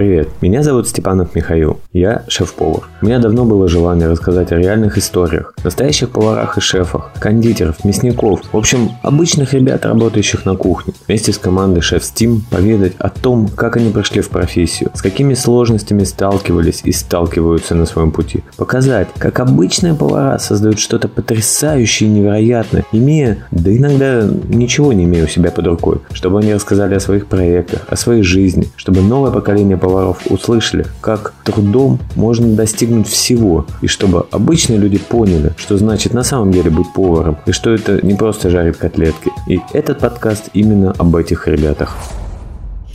Привет, меня зовут Степанов Михаил, я шеф-повар. У меня давно было желание рассказать о реальных историях, настоящих поварах и шефах, кондитеров, мясников, в общем, обычных ребят, работающих на кухне. Вместе с командой Шеф Steam поведать о том, как они прошли в профессию, с какими сложностями сталкивались и сталкиваются на своем пути. Показать, как обычные повара создают что-то потрясающее и невероятное, имея, да иногда ничего не имея у себя под рукой, чтобы они рассказали о своих проектах, о своей жизни, чтобы новое поколение поваров услышали, как трудом можно достигнуть всего, и чтобы обычные люди поняли, что значит на самом деле быть поваром, и что это не просто жарить котлетки. И этот подкаст именно об этих ребятах.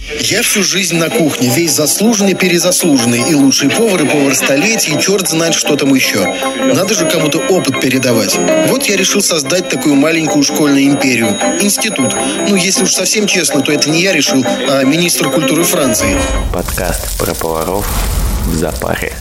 Я всю жизнь на кухне, весь заслуженный, перезаслуженный, и лучший повар, и повар столетий, и черт знает, что там еще. Надо же кому-то опыт передавать. Вот я решил создать такую маленькую школьную империю. Институт. Ну, если уж совсем честно, то это не я решил, а министр культуры Франции. Подкаст про поваров в запаре.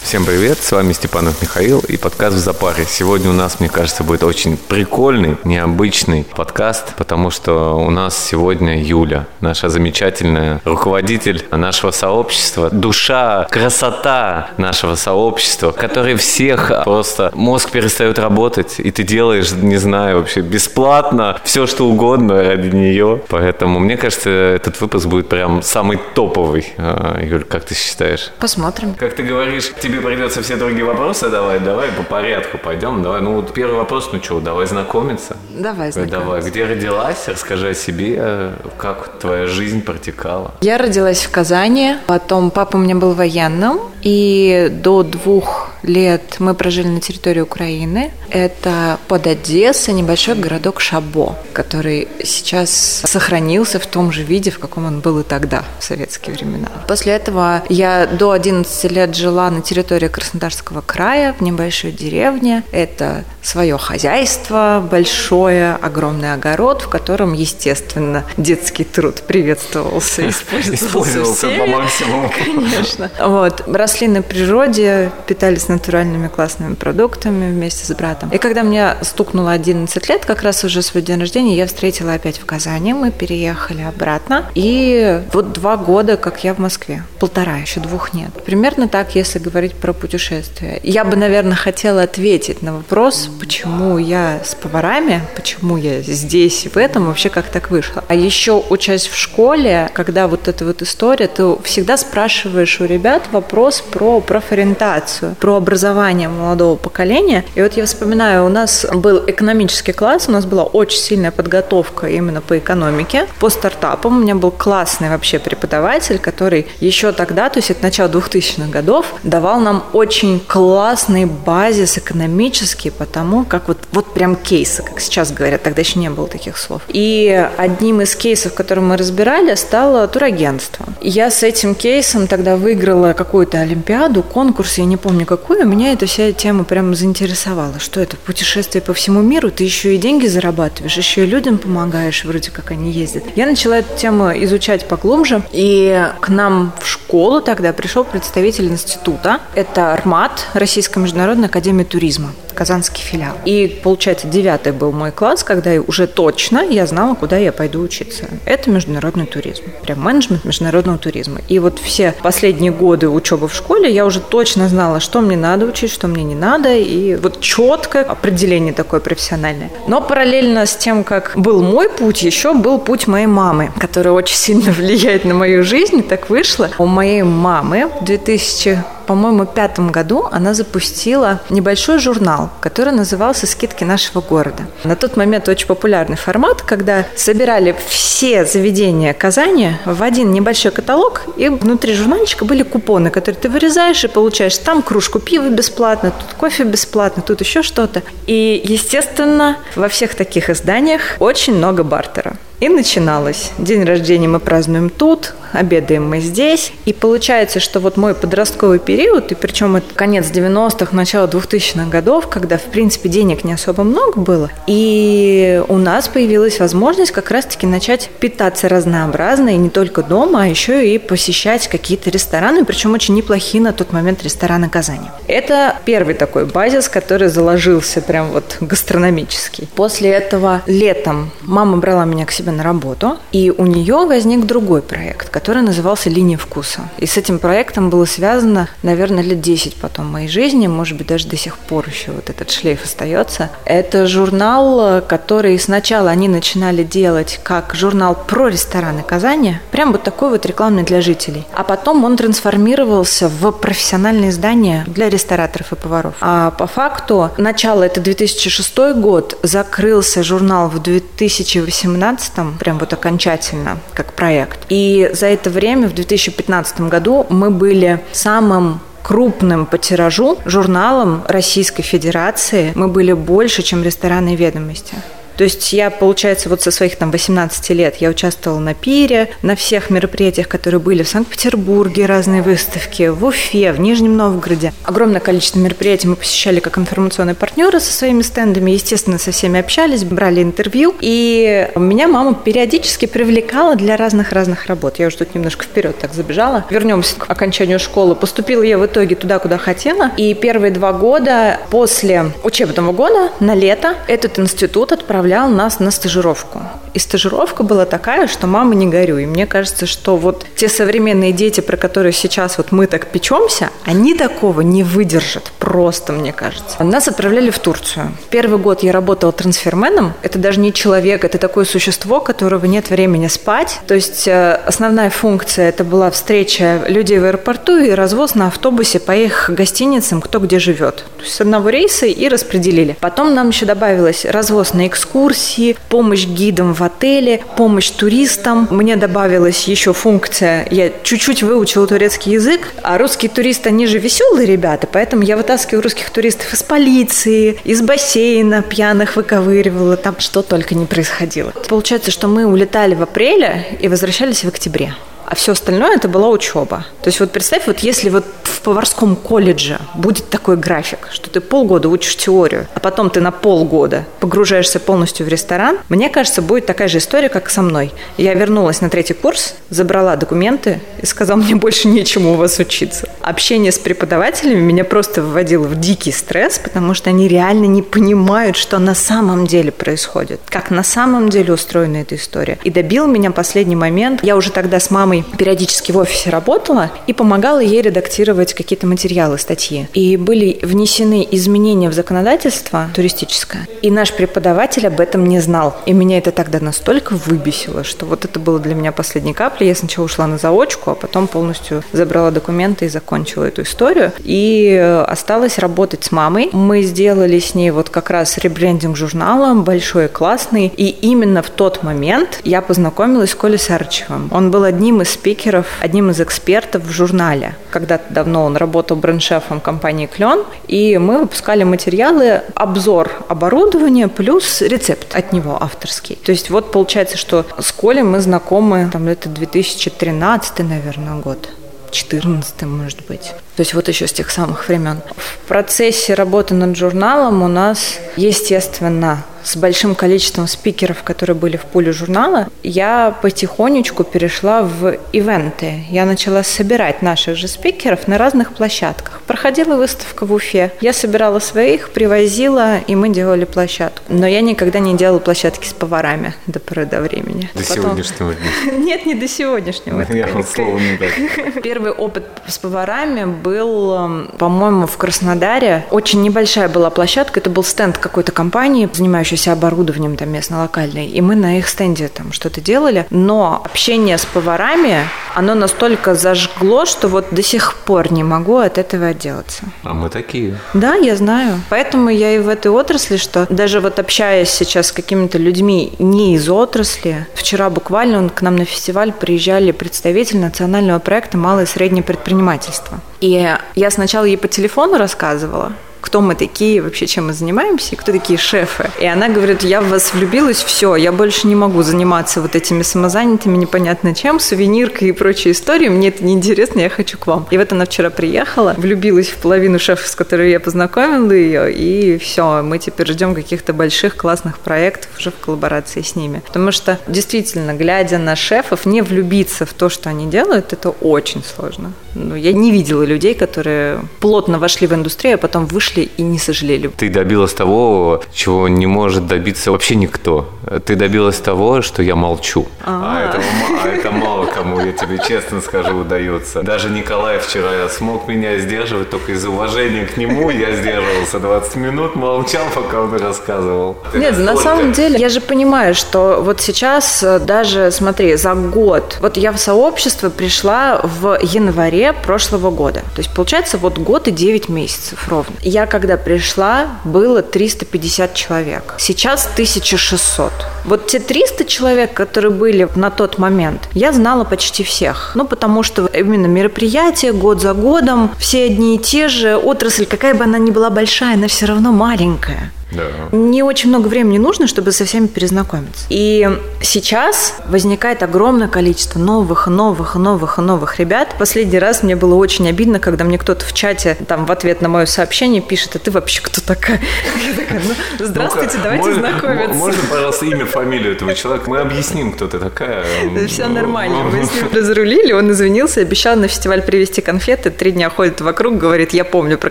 Всем привет, с вами Степанов Михаил и подкаст в запаре. Сегодня у нас, мне кажется, будет очень прикольный, необычный подкаст, потому что у нас сегодня Юля, наша замечательная руководитель нашего сообщества, душа, красота нашего сообщества, который всех просто мозг перестает работать, и ты делаешь, не знаю, вообще бесплатно все, что угодно ради нее. Поэтому, мне кажется, этот выпуск будет прям самый топовый. А, Юль, как ты считаешь? Посмотрим. Как ты говоришь, тебе придется все другие вопросы давай, давай по порядку пойдем. Давай, ну вот первый вопрос, ну что, давай знакомиться. Давай знакомиться. Давай, где родилась, расскажи о себе, как твоя жизнь протекала. Я родилась в Казани, потом папа у меня был военным, и до двух лет мы прожили на территории Украины. Это под Одессой небольшой городок Шабо, который сейчас сохранился в том же виде, в каком он был и тогда, в советские времена. После этого я до 11 лет жила на территории Краснодарского края, в небольшой деревне. Это свое хозяйство большое, огромный огород, в котором, естественно, детский труд приветствовался, использовался, по максимуму. Конечно. Вот. Росли на природе, питались натуральными классными продуктами вместе с братом. И когда мне стукнуло 11 лет, как раз уже свой день рождения, я встретила опять в Казани, мы переехали обратно. И вот два года, как я в Москве. Полтора, еще двух нет. Примерно так, если говорить про путешествия. Я бы, наверное, хотела ответить на вопрос, почему я с поварами, почему я здесь и в этом, вообще как так вышло. А еще учась в школе, когда вот эта вот история, ты всегда спрашиваешь у ребят вопрос про профориентацию, про образование молодого поколения. И вот я вспоминаю, у нас был экономический класс, у нас была очень сильная подготовка именно по экономике, по стартапам. У меня был классный вообще преподаватель, который еще тогда, то есть это начало 2000-х годов, давал нам очень классный базис экономический, потому как вот, вот прям кейсы, как сейчас говорят, тогда еще не было таких слов. И одним из кейсов, которые мы разбирали, стало турагентство. Я с этим кейсом тогда выиграла какую-то олимпиаду, конкурс, я не помню какую, меня эта вся тема прям заинтересовала. Что это, путешествие по всему миру, ты еще и деньги зарабатываешь, еще и людям помогаешь, вроде как они ездят. Я начала эту тему изучать поглубже, и к нам в школу тогда пришел представитель института. Это РМАТ, Российская международная академия туризма казанский филиал. И, получается, девятый был мой класс, когда уже точно я знала, куда я пойду учиться. Это международный туризм. Прям менеджмент международного туризма. И вот все последние годы учебы в школе я уже точно знала, что мне надо учить, что мне не надо. И вот четкое определение такое профессиональное. Но параллельно с тем, как был мой путь, еще был путь моей мамы, который очень сильно влияет на мою жизнь. Так вышло. У моей мамы в 2000 по-моему, пятом году она запустила небольшой журнал, который назывался «Скидки нашего города». На тот момент очень популярный формат, когда собирали все заведения Казани в один небольшой каталог, и внутри журнальчика были купоны, которые ты вырезаешь и получаешь там кружку пива бесплатно, тут кофе бесплатно, тут еще что-то. И, естественно, во всех таких изданиях очень много бартера. И начиналось. День рождения мы празднуем тут, обедаем мы здесь. И получается, что вот мой подростковый период, и причем это конец 90-х, начало 2000-х годов, когда, в принципе, денег не особо много было, и у нас появилась возможность как раз-таки начать питаться разнообразно, и не только дома, а еще и посещать какие-то рестораны, причем очень неплохие на тот момент рестораны Казани. Это первый такой базис, который заложился прям вот гастрономический. После этого летом мама брала меня к себе себе на работу, и у нее возник другой проект, который назывался «Линия вкуса». И с этим проектом было связано, наверное, лет 10 потом моей жизни, может быть, даже до сих пор еще вот этот шлейф остается. Это журнал, который сначала они начинали делать как журнал про рестораны Казани, прям вот такой вот рекламный для жителей. А потом он трансформировался в профессиональное издание для рестораторов и поваров. А по факту начало это 2006 год, закрылся журнал в 2018, прям вот окончательно, как проект. И за это время, в 2015 году, мы были самым крупным по тиражу журналом Российской Федерации. Мы были больше, чем рестораны ведомости. То есть я, получается, вот со своих там 18 лет я участвовала на пире, на всех мероприятиях, которые были в Санкт-Петербурге, разные выставки, в Уфе, в Нижнем Новгороде. Огромное количество мероприятий мы посещали как информационные партнеры со своими стендами, естественно, со всеми общались, брали интервью. И меня мама периодически привлекала для разных-разных работ. Я уже тут немножко вперед так забежала. Вернемся к окончанию школы. Поступила я в итоге туда, куда хотела. И первые два года после учебного года на лето этот институт отправлял отправлял нас на стажировку. И стажировка была такая, что мама не горюй. Мне кажется, что вот те современные дети, про которые сейчас вот мы так печемся, они такого не выдержат. Просто, мне кажется. Нас отправляли в Турцию. Первый год я работала трансферменом. Это даже не человек, это такое существо, которого нет времени спать. То есть э, основная функция это была встреча людей в аэропорту и развоз на автобусе по их гостиницам, кто где живет. То есть с одного рейса и распределили. Потом нам еще добавилось развоз на экскурсии экскурсии, помощь гидам в отеле, помощь туристам. Мне добавилась еще функция, я чуть-чуть выучила турецкий язык, а русские туристы, они же веселые ребята, поэтому я вытаскиваю русских туристов из полиции, из бассейна пьяных выковыривала, там что только не происходило. Получается, что мы улетали в апреле и возвращались в октябре а все остальное это была учеба. То есть вот представь, вот если вот в поварском колледже будет такой график, что ты полгода учишь теорию, а потом ты на полгода погружаешься полностью в ресторан, мне кажется, будет такая же история, как со мной. Я вернулась на третий курс, забрала документы и сказала, мне больше нечему у вас учиться. Общение с преподавателями меня просто выводило в дикий стресс, потому что они реально не понимают, что на самом деле происходит, как на самом деле устроена эта история. И добил меня последний момент. Я уже тогда с мамой периодически в офисе работала и помогала ей редактировать какие-то материалы, статьи. И были внесены изменения в законодательство туристическое. И наш преподаватель об этом не знал. И меня это тогда настолько выбесило, что вот это было для меня последней каплей. Я сначала ушла на заочку, а потом полностью забрала документы и закончила эту историю. И э, осталось работать с мамой. Мы сделали с ней вот как раз ребрендинг журнала, большой и классный. И именно в тот момент я познакомилась с Колей Сарычевым. Он был одним из из спикеров, одним из экспертов в журнале. Когда-то давно он работал бренд-шефом компании «Клен», и мы выпускали материалы, обзор оборудования плюс рецепт от него авторский. То есть вот получается, что с Колей мы знакомы, там это 2013, наверное, год. 14 может быть. То есть вот еще с тех самых времен. В процессе работы над журналом у нас, естественно, с большим количеством спикеров, которые были в пуле журнала, я потихонечку перешла в ивенты. Я начала собирать наших же спикеров на разных площадках. Проходила выставка в Уфе. Я собирала своих, привозила, и мы делали площадку. Но я никогда не делала площадки с поварами до поры до времени. До Потом... сегодняшнего дня? Нет, не до сегодняшнего. Я слово не так. Первый опыт с поварами был, эм, по-моему, в Краснодаре. Очень небольшая была площадка. Это был стенд какой-то компании, занимающейся оборудованием там местно-локальной, и мы на их стенде там что-то делали. Но общение с поварами, оно настолько зажгло, что вот до сих пор не могу от этого отделаться. А мы такие. Да, я знаю. Поэтому я и в этой отрасли, что даже вот общаясь сейчас с какими-то людьми не из отрасли, вчера буквально он к нам на фестиваль приезжали представитель национального проекта «Малое и среднее предпринимательство». И я сначала ей по телефону рассказывала, кто мы такие, вообще чем мы занимаемся, и кто такие шефы. И она говорит, я в вас влюбилась, все, я больше не могу заниматься вот этими самозанятыми, непонятно чем, сувениркой и прочей истории, мне это неинтересно, я хочу к вам. И вот она вчера приехала, влюбилась в половину шефов, с которой я познакомила ее, и все, мы теперь ждем каких-то больших классных проектов уже в коллаборации с ними. Потому что действительно, глядя на шефов, не влюбиться в то, что они делают, это очень сложно. Ну, я не видела людей, которые плотно вошли в индустрию, а потом вышли вышли и не сожалели. Ты добилась того, чего не может добиться вообще никто. Ты добилась того, что я молчу. А, а, это, а это мало я тебе честно скажу, удается. Даже Николай вчера смог меня сдерживать только из уважения к нему. Я сдерживался 20 минут, молчал, пока он рассказывал. Нет, на самом деле, я же понимаю, что вот сейчас э, даже, смотри, за год, вот я в сообщество пришла в январе прошлого года. То есть, получается, вот год и 9 месяцев ровно. Я когда пришла, было 350 человек. Сейчас 1600. Вот те 300 человек, которые были на тот момент, я знала почти всех. Ну, потому что именно мероприятия год за годом, все одни и те же, отрасль, какая бы она ни была большая, она все равно маленькая. Да. Не очень много времени нужно, чтобы со всеми перезнакомиться. И сейчас возникает огромное количество новых, новых, новых, новых ребят. Последний раз мне было очень обидно, когда мне кто-то в чате там в ответ на мое сообщение пишет, а ты вообще кто такая? Я такая, ну, здравствуйте, давайте знакомиться. Можно, пожалуйста, имя, фамилию этого человека? Мы объясним, кто ты такая. Все нормально. Мы с ним разрулили, он извинился, обещал на фестиваль привезти конфеты. Три дня ходит вокруг, говорит, я помню про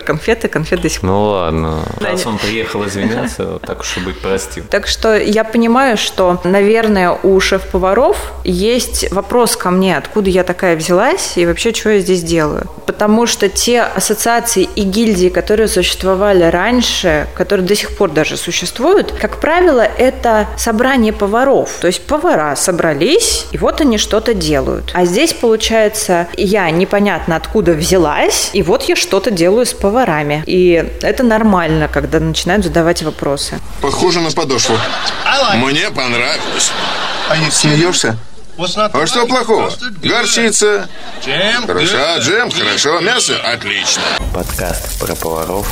конфеты, конфеты до сих пор. Ну ладно. Раз он приехал извиниться, извиняться, так уж и быть, простим. Так что я понимаю, что, наверное, у шеф-поваров есть вопрос ко мне, откуда я такая взялась и вообще, что я здесь делаю. Потому что те ассоциации и гильдии, которые существовали раньше, которые до сих пор даже существуют, как правило, это собрание поваров. То есть повара собрались, и вот они что-то делают. А здесь, получается, я непонятно откуда взялась, и вот я что-то делаю с поварами. И это нормально, когда начинают задавать задавать вопросы. Похоже на подошву. Мне понравилось. Смеешься? А что плохого? Горчица. Хорошо, джем, хорошо, мясо, отлично. Подкаст про поваров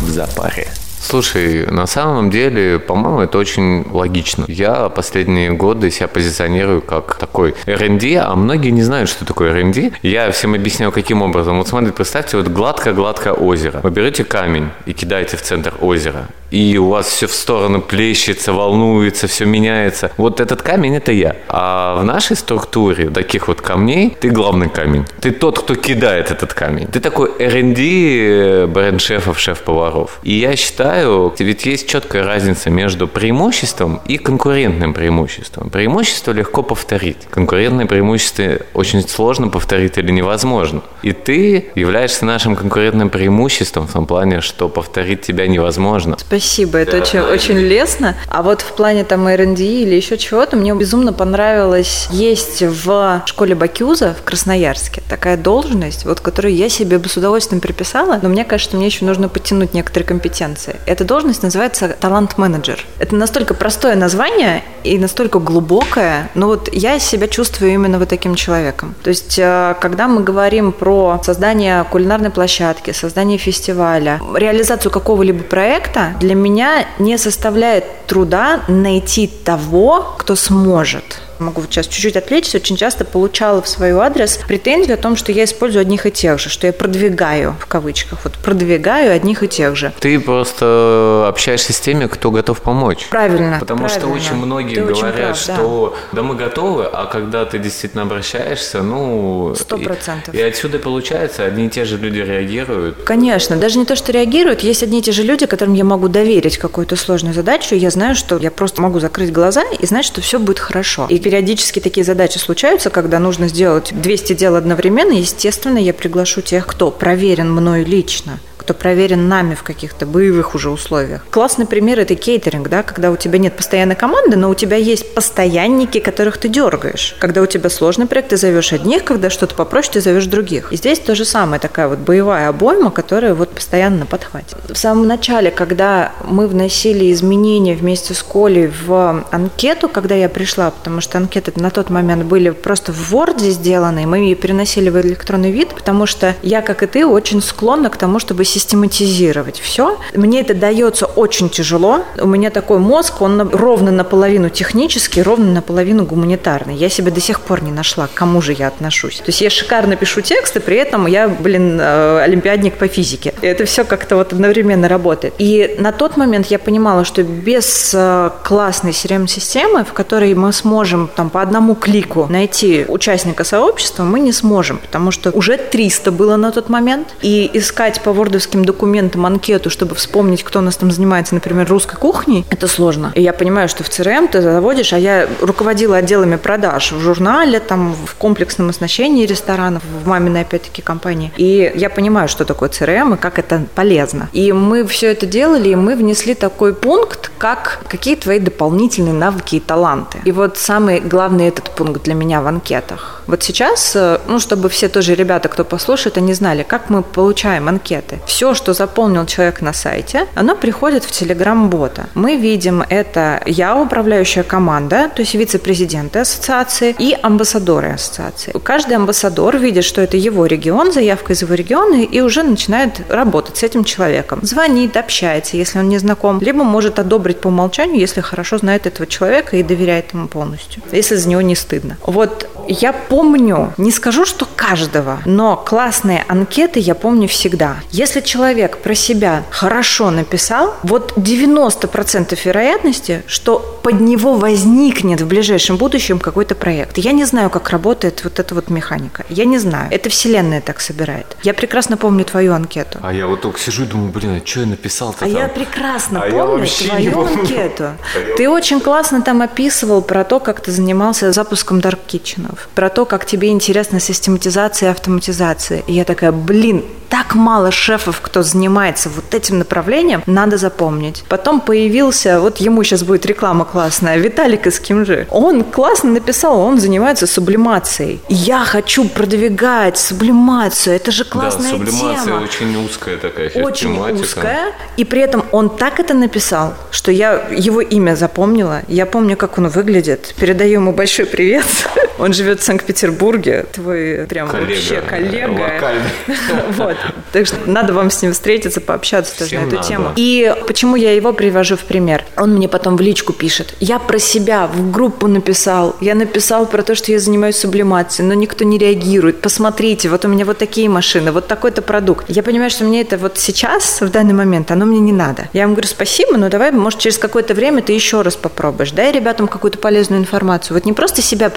в запаре. Слушай, на самом деле, по-моему, это очень логично. Я последние годы себя позиционирую как такой R&D, а многие не знают, что такое R&D. Я всем объясняю, каким образом. Вот смотрите, представьте, вот гладкое-гладкое озеро. Вы берете камень и кидаете в центр озера и у вас все в сторону плещется, волнуется, все меняется. Вот этот камень – это я. А в нашей структуре таких вот камней ты главный камень. Ты тот, кто кидает этот камень. Ты такой R&D бренд-шефов, шеф-поваров. И я считаю, ведь есть четкая разница между преимуществом и конкурентным преимуществом. Преимущество легко повторить. Конкурентное преимущество очень сложно повторить или невозможно. И ты являешься нашим конкурентным преимуществом в том плане, что повторить тебя невозможно. Спасибо это очень, очень лестно. А вот в плане там R&D или еще чего-то, мне безумно понравилось. Есть в школе Бакюза в Красноярске такая должность, вот которую я себе бы с удовольствием приписала, но мне кажется, мне еще нужно подтянуть некоторые компетенции. Эта должность называется талант-менеджер. Это настолько простое название и настолько глубокое, но вот я себя чувствую именно вот таким человеком. То есть, э, когда мы говорим про создание кулинарной площадки, создание фестиваля, реализацию какого-либо проекта, для меня не составляет труда найти того, кто сможет могу сейчас чуть-чуть отвлечься, очень часто получала в свой адрес претензию о том, что я использую одних и тех же, что я продвигаю, в кавычках, вот продвигаю одних и тех же. Ты просто общаешься с теми, кто готов помочь. Правильно. Потому правильно. что очень многие ты говорят, очень прав, что да. да мы готовы, а когда ты действительно обращаешься, ну... Сто процентов. И, и отсюда получается, одни и те же люди реагируют. Конечно, даже не то, что реагируют, есть одни и те же люди, которым я могу доверить какую-то сложную задачу, я знаю, что я просто могу закрыть глаза и знать, что все будет хорошо. И периодически такие задачи случаются, когда нужно сделать 200 дел одновременно. Естественно, я приглашу тех, кто проверен мной лично кто проверен нами в каких-то боевых уже условиях. Классный пример – это кейтеринг, да, когда у тебя нет постоянной команды, но у тебя есть постоянники, которых ты дергаешь. Когда у тебя сложный проект, ты зовешь одних, когда что-то попроще, ты зовешь других. И здесь то же самое, такая вот боевая обойма, которая вот постоянно на подхвате. В самом начале, когда мы вносили изменения вместе с Колей в анкету, когда я пришла, потому что анкеты на тот момент были просто в Word сделаны, мы ее переносили в электронный вид, потому что я, как и ты, очень склонна к тому, чтобы систематизировать все. Мне это дается очень тяжело. У меня такой мозг, он ровно наполовину технический, ровно наполовину гуманитарный. Я себе до сих пор не нашла, к кому же я отношусь. То есть я шикарно пишу тексты, при этом я, блин, э, олимпиадник по физике. Это все как-то вот одновременно работает. И на тот момент я понимала, что без э, классной CRM-системы, в которой мы сможем там по одному клику найти участника сообщества, мы не сможем, потому что уже 300 было на тот момент, и искать по Word вордовским документом анкету, чтобы вспомнить, кто у нас там занимается, например, русской кухней, это сложно. И я понимаю, что в CRM ты заводишь, а я руководила отделами продаж в журнале, там, в комплексном оснащении ресторанов, в маминой, опять-таки, компании. И я понимаю, что такое CRM и как это полезно. И мы все это делали, и мы внесли такой пункт, как какие твои дополнительные навыки и таланты. И вот самый главный этот пункт для меня в анкетах. Вот сейчас, э, ну, чтобы все тоже ребята, кто послушает, они знали, как мы получаем анкеты. Все, что заполнил человек на сайте, оно приходит в Telegram-бота. Мы видим это я, управляющая команда, то есть вице-президенты ассоциации и амбассадоры ассоциации. Каждый амбассадор видит, что это его регион, заявка из его региона, и уже начинает работать с этим человеком. Звонит, общается, если он не знаком, либо может одобрить по умолчанию, если хорошо знает этого человека и доверяет ему полностью, если за него не стыдно. Вот я помню, не скажу, что каждого, но классные анкеты я помню всегда. Если человек про себя хорошо написал, вот 90% вероятности, что под него возникнет в ближайшем будущем какой-то проект. Я не знаю, как работает вот эта вот механика. Я не знаю. Это вселенная так собирает. Я прекрасно помню твою анкету. А я вот только сижу и думаю, блин, а что я написал-то А там? я прекрасно А я помню вообще не твою анкету. Ты очень классно там описывал про то, как ты занимался запуском Dark Kitchen, про то, как тебе интересна систематизация и автоматизация. И я такая, блин, так мало шефов, кто занимается вот этим направлением, надо запомнить. Потом появился, вот ему сейчас будет реклама классная, Виталик из Кимжи. Он классно написал, он занимается сублимацией. Я хочу продвигать сублимацию, это же классная да, сублимация тема очень узкая такая сейчас очень тематика. узкая, и при этом он так это написал, что я его имя запомнила. Я помню, как он выглядит. Передаю ему большой привет. Он живет в Санкт-Петербурге. Твой прям Коллега, вообще коллега. локальный. Вот. Так что надо вам с ним встретиться, пообщаться тоже Всем на эту надо. тему. И почему я его привожу в пример? Он мне потом в личку пишет. Я про себя в группу написал. Я написал про то, что я занимаюсь сублимацией, но никто не реагирует. Посмотрите, вот у меня вот такие машины, вот такой-то продукт. Я понимаю, что мне это вот сейчас, в данный момент, оно мне не надо. Я ему говорю, спасибо, но давай, может, через какое-то время ты еще раз попробуешь. Дай ребятам какую-то полезную информацию. Вот не просто себя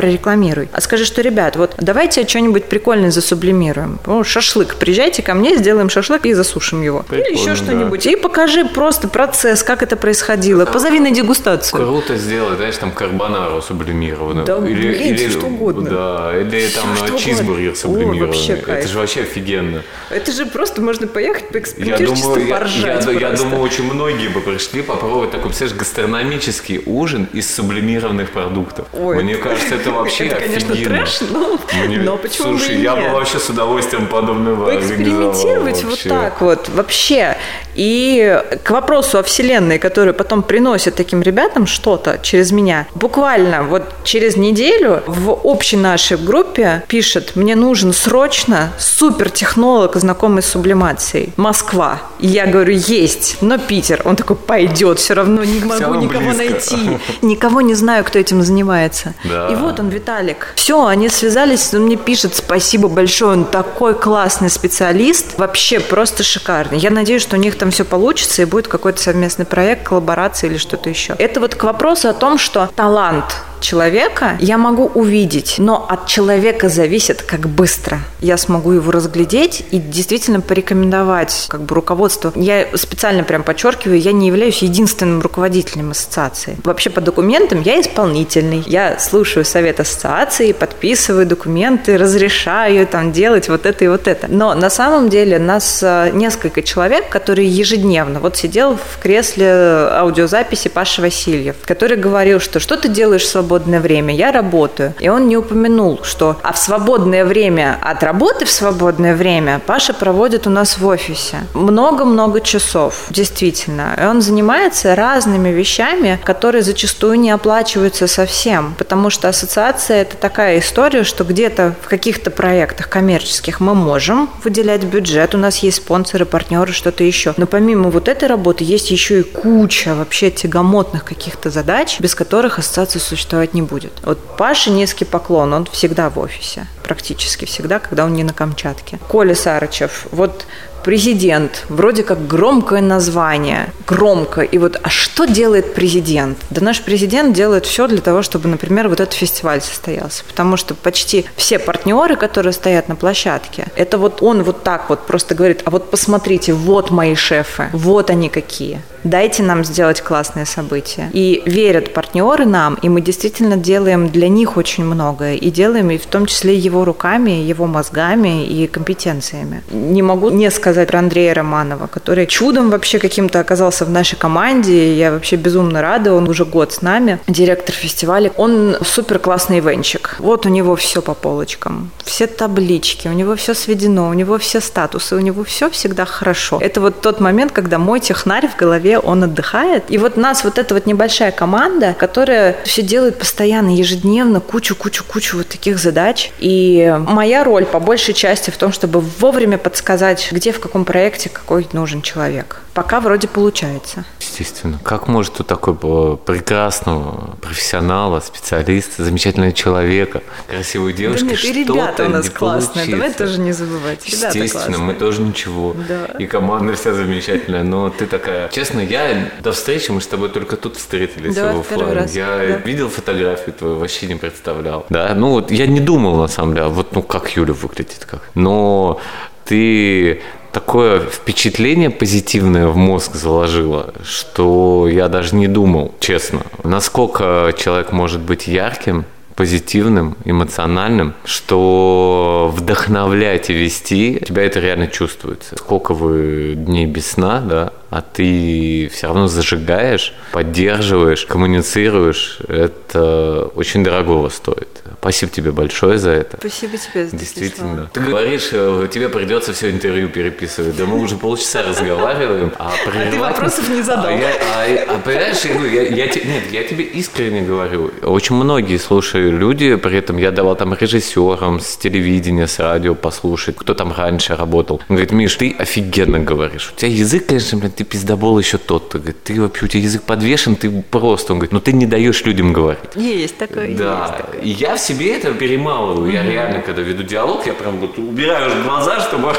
прорекламируй, а скажи, что, ребят, вот давайте что-нибудь прикольное засублимируем. О, шашлык. Приезжайте ко мне, сделаем шашлык и засушим его. Или Прикольно, еще да. что-нибудь. И покажи просто процесс, как это происходило. Позови на дегустацию. Круто сделать, знаешь, там карбонару сублимированную. Да, блин, всё что угодно. Да, или там что чизбургер угодно. сублимированный. Ой, вообще кайф. Это же вообще офигенно. Это же просто можно поехать, Я поэкспериментировать, чисто я, поржать я- я просто. думаю, очень многие бы пришли попробовать такой, представляешь, гастрономический ужин из сублимированных продуктов. Ой. Мне кажется, это вообще Это, конечно, офигенно. трэш, но, Мне- но почему бы Слушай, и я бы вообще с удовольствием подобного Поэкспериментировать организовал вот так вот, вообще. И к вопросу о Вселенной, которая потом приносит таким ребятам что-то через меня. Буквально вот через неделю в общей нашей группе пишет, мне нужен срочно супертехнолог, знакомый с сублимацией. Москва. И я говорю, есть, но Питер. Он такой, пойдет, все равно не могу никого близко. найти. Никого не знаю, кто этим занимается. Да. И вот он, Виталик. Все, они связались, он мне пишет, спасибо большое, он такой классный специалист, вообще просто шикарный. Я надеюсь, что у них там все получится и будет какой-то совместный проект, коллаборация или что-то еще. Это вот к вопросу о том, что талант человека я могу увидеть, но от человека зависит, как быстро я смогу его разглядеть и действительно порекомендовать как бы руководству. Я специально прям подчеркиваю, я не являюсь единственным руководителем ассоциации. Вообще по документам я исполнительный. Я слушаю совет ассоциации, подписываю документы, разрешаю там делать вот это и вот это. Но на самом деле нас э, несколько человек, которые ежедневно, вот сидел в кресле аудиозаписи Паша Васильев, который говорил, что что ты делаешь в свободное время? Я работаю. И он не упомянул, что а в свободное время от работы в свободное время Паша проводит у нас в офисе. Много-много часов, действительно. И он занимается разными вещами, которые зачастую не оплачиваются совсем, потому что ассоциация – это такая история, что где-то в каких-то проектах коммерческих мы можем выделять бюджет, у нас есть спонсоры, партнеры, что-то еще. Но помимо вот этой работы есть еще и куча вообще тягомотных каких-то задач, без которых ассоциация существовать не будет. Вот Паше низкий поклон, он всегда в офисе, практически всегда, когда он не на Камчатке. Коля Сарычев, вот президент, вроде как громкое название, громко. И вот, а что делает президент? Да наш президент делает все для того, чтобы, например, вот этот фестиваль состоялся. Потому что почти все партнеры, которые стоят на площадке, это вот он вот так вот просто говорит, а вот посмотрите, вот мои шефы, вот они какие дайте нам сделать классное событие. И верят партнеры нам, и мы действительно делаем для них очень многое. И делаем и в том числе его руками, его мозгами и компетенциями. Не могу не сказать про Андрея Романова, который чудом вообще каким-то оказался в нашей команде. Я вообще безумно рада, он уже год с нами, директор фестиваля. Он супер классный ивенчик. Вот у него все по полочкам, все таблички, у него все сведено, у него все статусы, у него все всегда хорошо. Это вот тот момент, когда мой технарь в голове он отдыхает. И вот нас вот эта вот небольшая команда, которая все делает постоянно, ежедневно, кучу-кучу-кучу вот таких задач. И моя роль по большей части в том, чтобы вовремя подсказать, где в каком проекте какой нужен человек. Пока вроде получается. Естественно. Как может у такой прекрасного профессионала, специалиста, замечательного человека, красивой девушки да нет, и ребята у нас классные, давай тоже не забывать. Ребята Естественно, классные. мы тоже ничего. Да. И команда вся замечательная, но ты такая, честно, я до встречи, мы с тобой только тут встретились да, в офлайн. Я да. видел фотографию твою, вообще не представлял. Да, ну вот я не думал на самом деле, вот ну как Юля выглядит как. Но ты такое впечатление позитивное в мозг заложила, что я даже не думал, честно, насколько человек может быть ярким, позитивным, эмоциональным, что вдохновлять и вести, у тебя это реально чувствуется. Сколько вы дней без сна, да, а ты все равно зажигаешь, поддерживаешь, коммуницируешь, это очень дорогого стоит. Спасибо тебе большое за это. Спасибо тебе за Действительно. Ты говоришь, э, тебе придется все интервью переписывать. Да мы уже полчаса разговариваем, а прерывать... А ты вопросов не задал. А, я, а, а понимаешь, ну, я, я, нет, я тебе искренне говорю. Очень многие слушают люди, при этом я давал там режиссерам с телевидения, с радио послушать, кто там раньше работал. Он говорит, Миш, ты офигенно говоришь. У тебя язык, конечно, блин, ты пиздобол еще тот. Ты, говорит, ты вообще, у тебя язык подвешен, ты просто. Он говорит, ну ты не даешь людям говорить. Есть такое, да. есть такое. И я в себе это перемалываю. Я реально, когда веду диалог, я прям вот убираю глаза, чтобы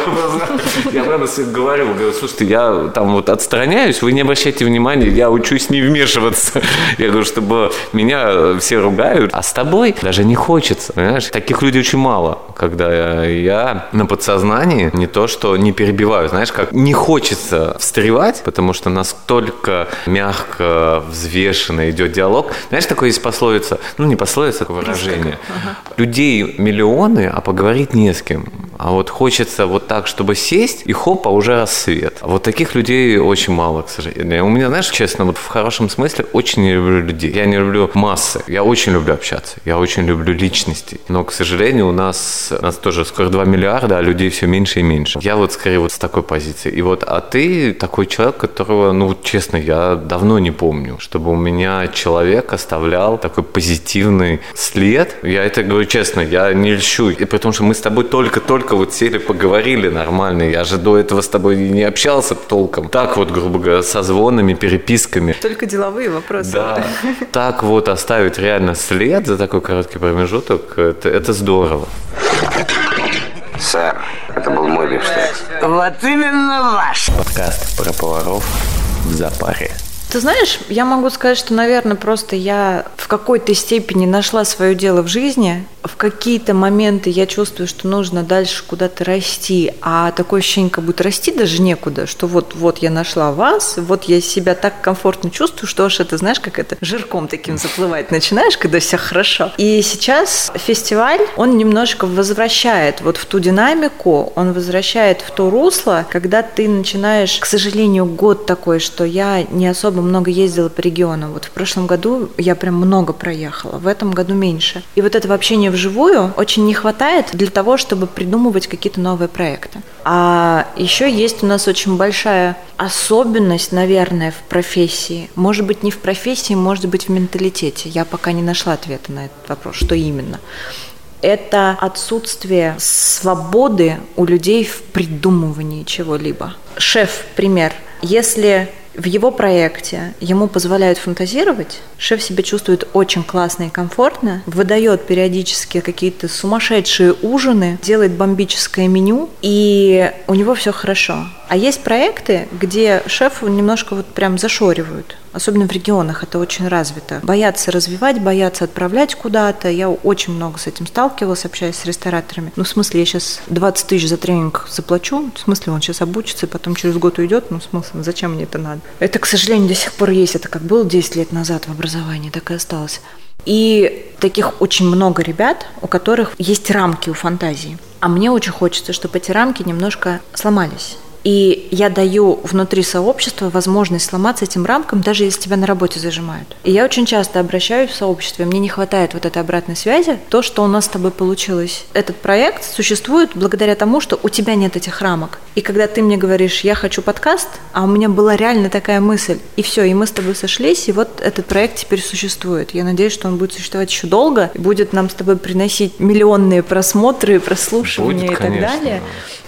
я прямо говорю, говорю, слушайте, я там вот отстраняюсь, вы не обращайте внимания, я учусь не вмешиваться. Я говорю, чтобы меня все ругают, а с тобой даже не хочется, понимаешь? Таких людей очень мало, когда я на подсознании не то, что не перебиваю, знаешь, как не хочется встревать, потому что настолько мягко, взвешенно идет диалог. Знаешь, такое есть пословица, ну не пословица, такое выражение. Ага. Людей миллионы, а поговорить не с кем. А вот хочется вот так, чтобы сесть, и хопа, уже рассвет. Вот таких людей очень мало, к сожалению. У меня, знаешь, честно, вот в хорошем смысле очень не люблю людей. Я не люблю массы. Я очень люблю общаться. Я очень люблю личности. Но, к сожалению, у нас, у нас тоже скоро 2 миллиарда, а людей все меньше и меньше. Я вот скорее вот с такой позиции. И вот, а ты такой человек, которого, ну, честно, я давно не помню, чтобы у меня человек оставлял такой позитивный след. Я это говорю честно, я не льщу. И при том, что мы с тобой только-только вот сели, поговорили нормально. Я же до этого с тобой не общался толком. Так вот, грубо говоря, со звонами, переписками. Только деловые вопросы. Да. Так вот оставить реально след за такой короткий промежуток, это, это здорово. Сэр, это был мой бифштекс. Вот именно ваш. Подкаст про поваров в запаре. Ты знаешь, я могу сказать, что, наверное, просто я в какой-то степени нашла свое дело в жизни. В какие-то моменты я чувствую, что нужно дальше куда-то расти, а такое ощущение, как будто расти даже некуда, что вот, вот я нашла вас, вот я себя так комфортно чувствую, что аж это, знаешь, как это жирком таким заплывать начинаешь, когда все хорошо. И сейчас фестиваль, он немножко возвращает вот в ту динамику, он возвращает в то русло, когда ты начинаешь, к сожалению, год такой, что я не особо особо много ездила по регионам. Вот в прошлом году я прям много проехала, в этом году меньше. И вот этого общения вживую очень не хватает для того, чтобы придумывать какие-то новые проекты. А еще есть у нас очень большая особенность, наверное, в профессии. Может быть, не в профессии, может быть, в менталитете. Я пока не нашла ответа на этот вопрос, что именно это отсутствие свободы у людей в придумывании чего-либо. Шеф, пример. Если В его проекте ему позволяют фантазировать, шеф себя чувствует очень классно и комфортно, выдает периодически какие-то сумасшедшие ужины, делает бомбическое меню, и у него все хорошо. А есть проекты, где шефу немножко вот прям зашоривают. Особенно в регионах это очень развито. Боятся развивать, боятся отправлять куда-то. Я очень много с этим сталкивалась, общаясь с рестораторами. Ну, в смысле, я сейчас 20 тысяч за тренинг заплачу. В смысле, он сейчас обучится, и потом через год уйдет. Ну, в смысле, зачем мне это надо? Это, к сожалению, до сих пор есть. Это как было 10 лет назад в образовании, так и осталось. И таких очень много ребят, у которых есть рамки у фантазии. А мне очень хочется, чтобы эти рамки немножко сломались. И я даю внутри сообщества возможность сломаться этим рамкам, даже если тебя на работе зажимают. И я очень часто обращаюсь в сообщество, мне не хватает вот этой обратной связи. То, что у нас с тобой получилось. Этот проект существует благодаря тому, что у тебя нет этих рамок. И когда ты мне говоришь, я хочу подкаст, а у меня была реально такая мысль, и все, и мы с тобой сошлись, и вот этот проект теперь существует. Я надеюсь, что он будет существовать еще долго, и будет нам с тобой приносить миллионные просмотры, прослушивания будет, и так далее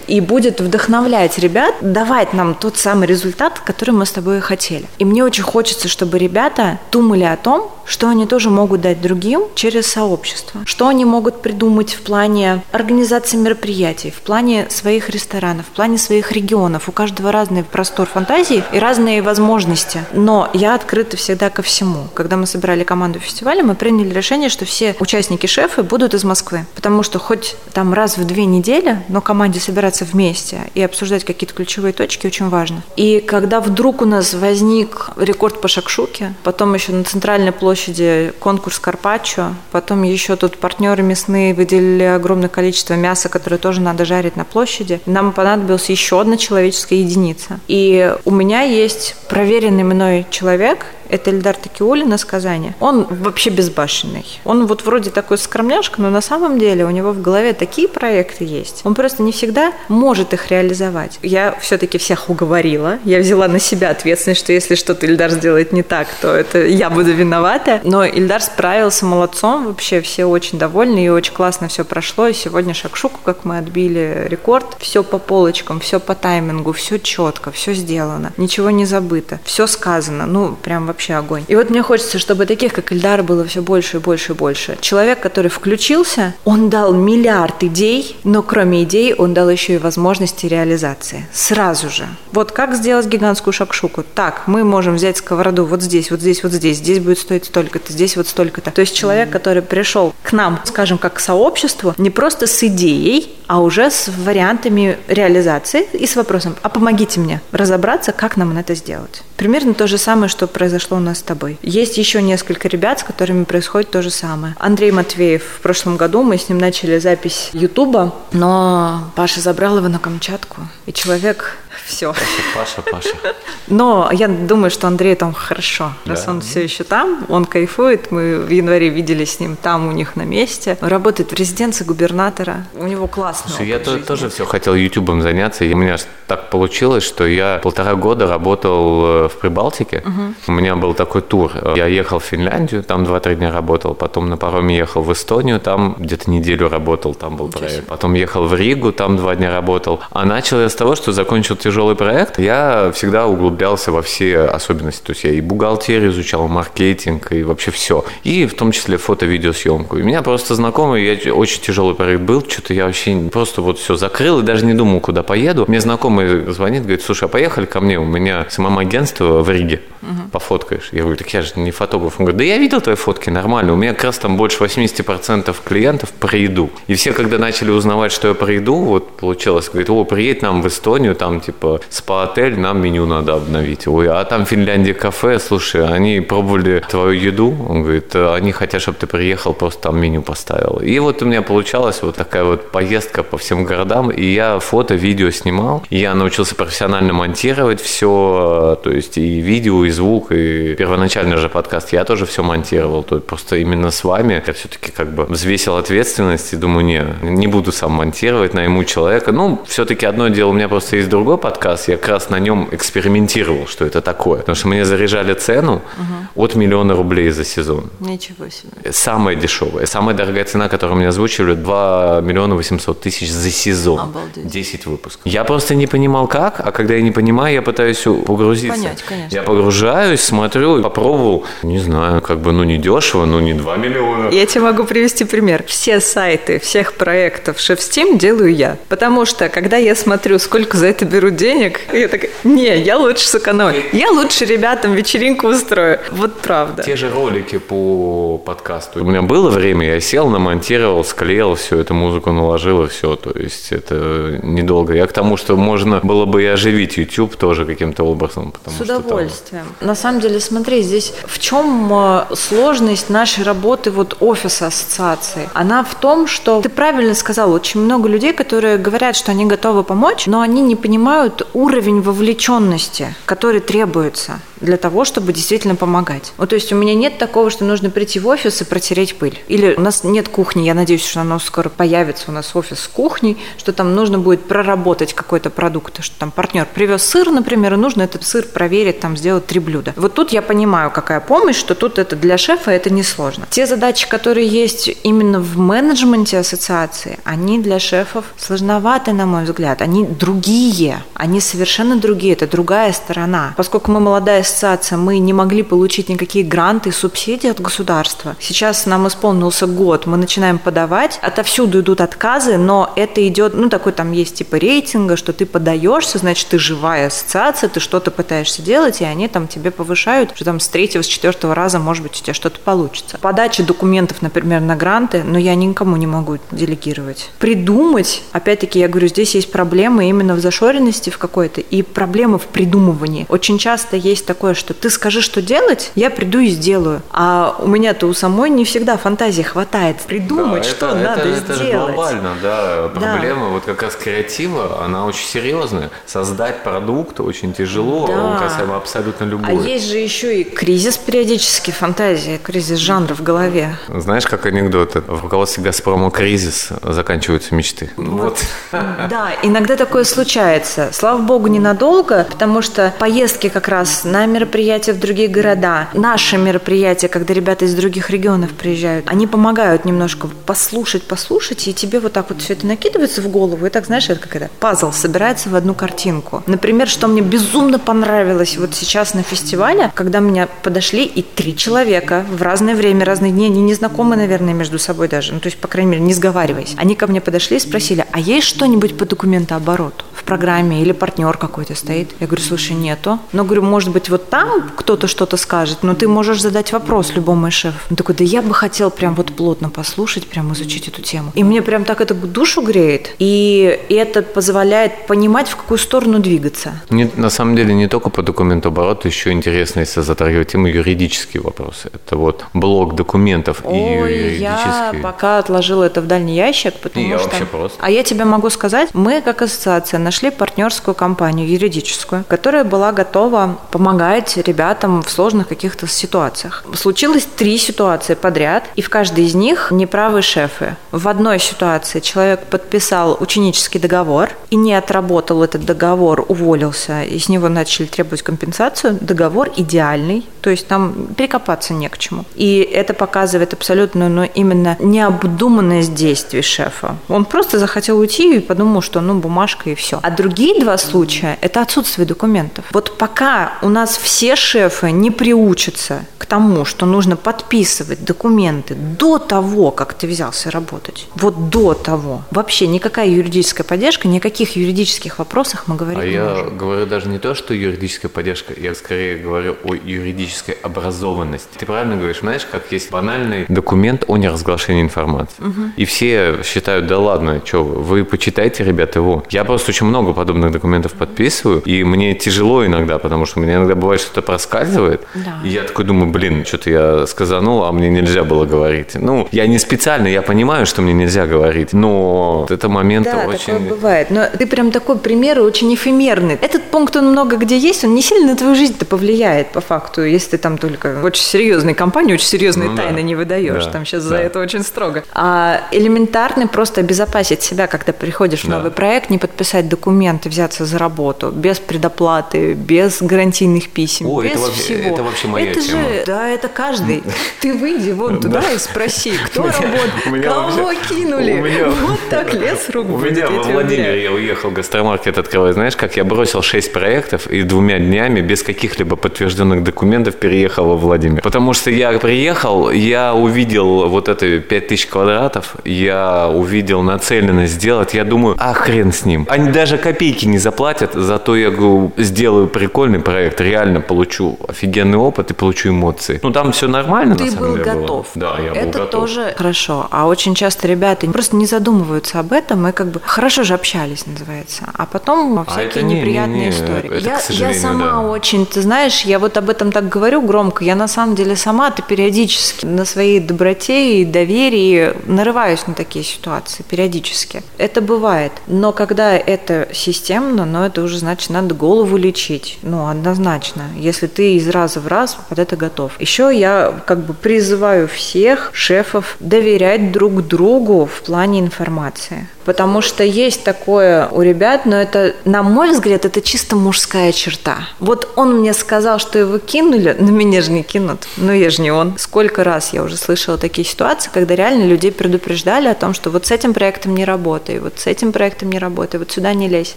и будет вдохновлять ребят, давать нам тот самый результат, который мы с тобой хотели. И мне очень хочется, чтобы ребята думали о том, что они тоже могут дать другим через сообщество, что они могут придумать в плане организации мероприятий, в плане своих ресторанов, в плане своих регионов. У каждого разный простор фантазии и разные возможности. Но я открыта всегда ко всему. Когда мы собирали команду фестиваля, мы приняли решение, что все участники шефы будут из Москвы. Потому что хоть там раз в две недели, но команде собираться вместе и обсуждать какие-то ключевые точки очень важно. И когда вдруг у нас возник рекорд по шакшуке, потом еще на центральной площади конкурс Карпаччо. Потом еще тут партнеры мясные выделили огромное количество мяса, которое тоже надо жарить на площади. Нам понадобилась еще одна человеческая единица. И у меня есть проверенный мной человек, это Эльдар Такиулин из Казани. Он вообще безбашенный. Он вот вроде такой скромняшка, но на самом деле у него в голове такие проекты есть. Он просто не всегда может их реализовать. Я все-таки всех уговорила. Я взяла на себя ответственность, что если что-то Ильдар сделает не так, то это я буду виновата. Но Ильдар справился молодцом. Вообще все очень довольны и очень классно все прошло. И сегодня шакшуку, как мы отбили рекорд. Все по полочкам, все по таймингу, все четко, все сделано. Ничего не забыто. Все сказано. Ну, прям вообще вообще огонь. И вот мне хочется, чтобы таких, как Ильдар, было все больше и больше и больше. Человек, который включился, он дал миллиард идей, но кроме идей он дал еще и возможности реализации. Сразу же. Вот как сделать гигантскую шакшуку? Так, мы можем взять сковороду вот здесь, вот здесь, вот здесь, здесь будет стоить столько-то, здесь вот столько-то. То есть человек, который пришел к нам, скажем, как к сообществу, не просто с идеей, а уже с вариантами реализации и с вопросом, а помогите мне разобраться, как нам это сделать. Примерно то же самое, что произошло у нас с тобой. Есть еще несколько ребят, с которыми происходит то же самое. Андрей Матвеев в прошлом году, мы с ним начали запись Ютуба, но Паша забрал его на Камчатку, и человек все. Паша, Паша, Паша. Но я думаю, что Андрей там хорошо, раз да. он все еще там, он кайфует. Мы в январе видели с ним там у них на месте. Работает в резиденции губернатора. У него классно. Слушай, я жизни. тоже все хотел ютубом заняться. И у меня так получилось, что я полтора года работал э, в Прибалтике. Угу. У меня был такой тур. Я ехал в Финляндию, там 2-3 дня работал. Потом на пароме ехал в Эстонию, там где-то неделю работал, там был проект. Потом ехал в Ригу, там два дня работал. А начал я с того, что закончил тяжелый проект. Я всегда углублялся во все особенности. То есть я и бухгалтерию изучал, маркетинг, и вообще все. И в том числе фото-видеосъемку. И меня просто знакомый, я очень тяжелый проект был, что-то я вообще просто вот все закрыл и даже не думал, куда поеду. Мне знакомый звонит, говорит, слушай, а поехали ко мне, у меня СММ-агентство в Риге, угу. пофоткаешь. Я говорю, так я же не фотограф. Он говорит, да я видел твои фотки, нормально. У меня как раз там больше 80% клиентов про еду. И все, когда начали узнавать, что я про еду, вот получилось, говорит, о, приедь нам в Эстонию, там типа спа-отель, нам меню надо обновить. Ой, а там в Финляндии кафе, слушай, они пробовали твою еду. Он говорит, они хотят, чтобы ты приехал, просто там меню поставил. И вот у меня получалась вот такая вот поездка по всем городам, и я фото, видео снимал. Я научился профессионально монтировать все, то есть и видео, и звук, и первоначально же подкаст я тоже все монтировал. То просто именно с вами я все-таки как бы взвесил ответственность и думаю, не, не буду сам монтировать, найму человека. Ну, все-таки одно дело, у меня просто есть другой подкаст, я как раз на нем экспериментировал, что это такое. Потому что мне заряжали цену угу. от миллиона рублей за сезон. Ничего себе. Самая дешевая. Самая дорогая цена, которую мне озвучивали, 2 миллиона 800 тысяч за сезон. Обалдеть. 10 выпусков. Я просто не понимал, как, а когда я не понимаю, я пытаюсь погрузиться. Понять, конечно. Я погружаюсь, смотрю, попробовал, не знаю, как бы, ну, не дешево, ну, не 2 миллиона. Я тебе могу привести пример. Все сайты всех проектов Chef делаю я. Потому что, когда я смотрю, сколько за это берут денег, я такая, не, я лучше сэкономлю. Я лучше ребятам вечеринку устрою. Вот правда. Те же ролики по подкасту. У меня было время, я сел, намонтировал, склеил все, эту музыку наложил и все. То есть это недолго. Я к тому, что можно было бы и оживить YouTube тоже каким-то образом. С удовольствием. Там... На самом деле, смотри, здесь в чем э, сложность нашей работы вот офиса ассоциации? Она в том, что ты правильно сказал, очень много людей, которые говорят, что они готовы помочь, но они не понимают уровень вовлеченности, который требуется для того, чтобы действительно помогать. Вот, то есть у меня нет такого, что нужно прийти в офис и протереть пыль. Или у нас нет кухни, я надеюсь, что оно скоро появится, у нас офис с кухней, что там нужно будет проработать какой-то продукт, что там партнер привез сыр, например, и нужно этот сыр проверить, там сделать три блюда. Вот тут я понимаю, какая помощь, что тут это для шефа это несложно. Те задачи, которые есть именно в менеджменте ассоциации, они для шефов сложноваты, на мой взгляд. Они другие, они совершенно другие, это другая сторона. Поскольку мы молодая ассоциация, мы не могли получить никакие гранты, субсидии от государства. Сейчас нам исполнился год, мы начинаем подавать, отовсюду идут отказы, но это идет, ну, такой там есть типа рейтинга, что ты подаешься, значит, ты живая ассоциация, ты что-то пытаешься делать, и они там тебе повышают, что там с третьего, с четвертого раза, может быть, у тебя что-то получится. Подача документов, например, на гранты, но я никому не могу делегировать. Придумать, опять-таки, я говорю, здесь есть проблемы именно в зашоренности в какой-то и проблемы в придумывании. Очень часто есть такое такое, что ты скажи, что делать, я приду и сделаю. А у меня-то у самой не всегда фантазии хватает придумать, да, что это, надо это, сделать. Это же глобально, да. Проблема да. вот как раз креатива, она очень серьезная. Создать продукт очень тяжело, да. он касаемо абсолютно любой. А есть же еще и кризис периодически фантазии, кризис жанра в голове. Знаешь, как анекдот, в руководстве «Газпрома» кризис, заканчиваются мечты. Вот. вот. Да, иногда такое случается. Слава богу, ненадолго, потому что поездки как раз на мероприятия в другие города, наши мероприятия, когда ребята из других регионов приезжают, они помогают немножко послушать, послушать, и тебе вот так вот все это накидывается в голову, и так, знаешь, это как это, пазл собирается в одну картинку. Например, что мне безумно понравилось вот сейчас на фестивале, когда меня подошли и три человека в разное время, разные дни, они не знакомы, наверное, между собой даже, ну, то есть, по крайней мере, не сговариваясь. Они ко мне подошли и спросили, а есть что-нибудь по документообороту в программе или партнер какой-то стоит? Я говорю, слушай, нету. Но, говорю, может быть, вот вот там кто-то что-то скажет, но ты можешь задать вопрос любому из шефов. Он такой, да я бы хотел прям вот плотно послушать, прям изучить эту тему. И мне прям так это душу греет, и это позволяет понимать, в какую сторону двигаться. Не, на самом деле не только по документообороту, еще интересно, если затрагивать тему юридические вопросы. Это вот блок документов Ой, и юридические. я пока отложила это в дальний ящик, потому и я что... вообще просто. А я тебе могу сказать, мы как ассоциация нашли партнерскую компанию юридическую, которая была готова помогать помогать ребятам в сложных каких-то ситуациях. Случилось три ситуации подряд, и в каждой из них неправы шефы. В одной ситуации человек подписал ученический договор и не отработал этот договор, уволился, и с него начали требовать компенсацию. Договор идеальный, то есть там прикопаться не к чему. И это показывает абсолютно, ну, именно необдуманность действий шефа. Он просто захотел уйти и подумал, что, ну, бумажка и все. А другие два случая – это отсутствие документов. Вот пока у нас все шефы не приучатся к тому, что нужно подписывать документы до того, как ты взялся работать. Вот до того. Вообще никакая юридическая поддержка, никаких юридических вопросах мы говорить а не я можем. говорю даже не то, что юридическая поддержка, я скорее говорю о юридической образованности. Ты правильно говоришь, знаешь, как есть банальный документ о неразглашении информации. Угу. И все считают, да ладно, что вы, вы почитайте, ребята, его. Я просто очень много много подобных документов подписываю, и мне тяжело иногда, потому что у меня иногда бывает что-то проскальзывает, да. и я такой думаю, блин, что-то я сказанул, а мне нельзя было говорить. Ну, я не специально, я понимаю, что мне нельзя говорить, но это момент да, очень... такое бывает. Но ты прям такой пример очень эфемерный. Этот пункт, он много где есть, он не сильно на твою жизнь-то повлияет, по факту, если ты там только очень серьезной компании, очень серьезные ну, тайны да. не выдаешь. Да. Там сейчас да. за это очень строго. А элементарный просто обезопасить себя, когда приходишь да. в новый проект, не подписать документы, взяться за работу без предоплаты, без гарантийных писем, О, без это вообще, всего. Это вообще моя это тема. Же, да, это каждый. Ты выйди вон туда и спроси, кто работает, кого кинули. Вот так лес рук У меня во Владимире я уехал гастромаркет открывать. Знаешь, как я бросил 6 проектов и двумя днями без каких-либо подтвержденных документов переехал во Владимир. Потому что я приехал, я увидел вот это 5000 квадратов, я увидел нацеленность сделать, я думаю, а хрен с ним. Они даже копейки не заплатят, зато я говорю, сделаю прикольный проект, реально получу офигенный опыт и получу эмоции. Ну там все нормально, Ты на самом был деле готов. Было. Да, я Это был готов. тоже хорошо. А очень часто ребята просто не задумываются об этом и как бы хорошо же общались, называется. А потом всякие а это не, неприятные не, не, истории. Это, я, я сама да. очень, ты знаешь, я вот об этом так говорю громко, я на самом деле сама, ты периодически на своей доброте и доверии нарываюсь на такие ситуации, периодически. Это бывает. Но когда это системно, но это уже значит надо голову лечить. Ну, однозначно. Если ты из раза в раз под это готов. Еще я как бы призываю всех шефов доверять друг другу в плане информации. Потому что есть такое у ребят, но это, на мой взгляд, это чисто мужская черта. Вот он мне сказал, что его кинули, но меня же не кинут. Ну, я же не он. Сколько раз я уже слышала такие ситуации, когда реально людей предупреждали о том, что вот с этим проектом не работай, вот с этим проектом не работай, вот сюда не лезь.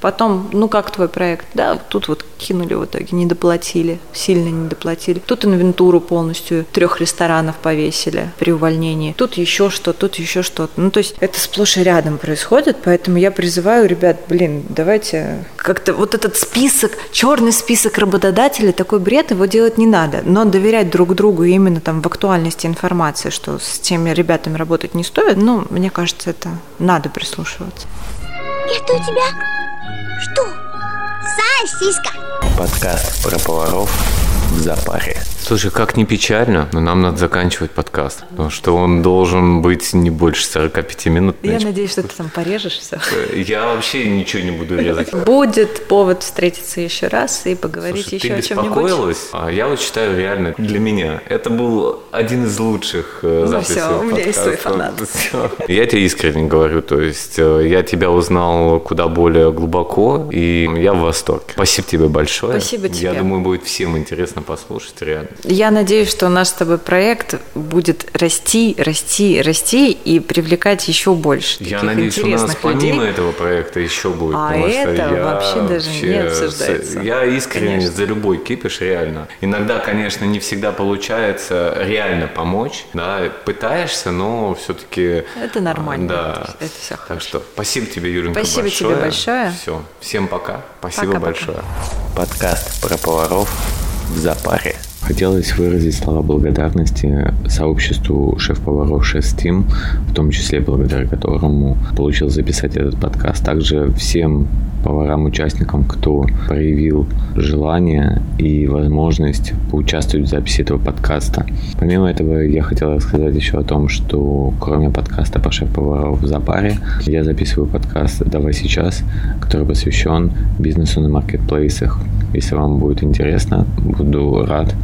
Потом, ну как твой проект? Да, тут вот кинули в итоге, не доплатили, сильно не доплатили. Тут инвентуру полностью трех ресторанов повесили при увольнении. Тут еще что, тут еще что-то. Ну, то есть это сплошь и рядом происходит, поэтому я призываю ребят, блин, давайте как-то вот этот список, черный список работодателей, такой бред, его делать не надо. Но доверять друг другу именно там в актуальности информации, что с теми ребятами работать не стоит, ну, мне кажется, это надо прислушиваться. Это у тебя что? Сосиска. Подкаст про поваров в запаре. Слушай, как не печально, но нам надо заканчивать подкаст, потому что он должен быть не больше 45 минут. Я Значит, надеюсь, что ты там порежешь все. Я вообще ничего не буду резать. Будет повод встретиться еще раз и поговорить Слушай, еще о чем-нибудь. Ты беспокоилась? А я вот считаю реально для меня. Это был один из лучших э, записей Ну все, у меня есть свой фанат. Я тебе искренне говорю, то есть э, я тебя узнал куда более глубоко, и я в восторге. Спасибо тебе большое. Спасибо тебе. Я думаю, будет всем интересно послушать, реально. Я надеюсь, что наш с тобой проект будет расти, расти, расти и привлекать еще больше. Я надеюсь, у нас помимо людей. этого проекта еще будет. А это вообще даже вообще не обсуждается. Я искренне конечно. за любой кипиш, реально. Иногда, конечно, не всегда получается реально помочь, да, пытаешься, но все-таки... Это нормально. Да. Это все хорошо. Так что спасибо тебе, Юренька, спасибо большое. тебе большое. Все, всем пока. Спасибо пока, большое. Пока. Подкаст про поваров в запаре. Хотелось выразить слова благодарности сообществу шеф-поваров Шеф Team, в том числе благодаря которому получил записать этот подкаст. Также всем поварам-участникам, кто проявил желание и возможность поучаствовать в записи этого подкаста. Помимо этого, я хотел рассказать еще о том, что кроме подкаста по шеф-поваров в запаре, я записываю подкаст «Давай сейчас», который посвящен бизнесу на маркетплейсах. Если вам будет интересно, буду рад,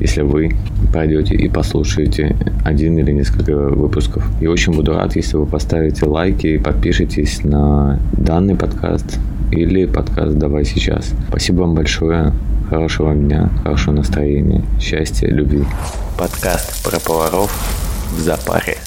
если вы пройдете и послушаете один или несколько выпусков. И очень буду рад, если вы поставите лайки и подпишитесь на данный подкаст или подкаст «Давай сейчас». Спасибо вам большое. Хорошего дня, хорошего настроения, счастья, любви. Подкаст про поваров в запаре.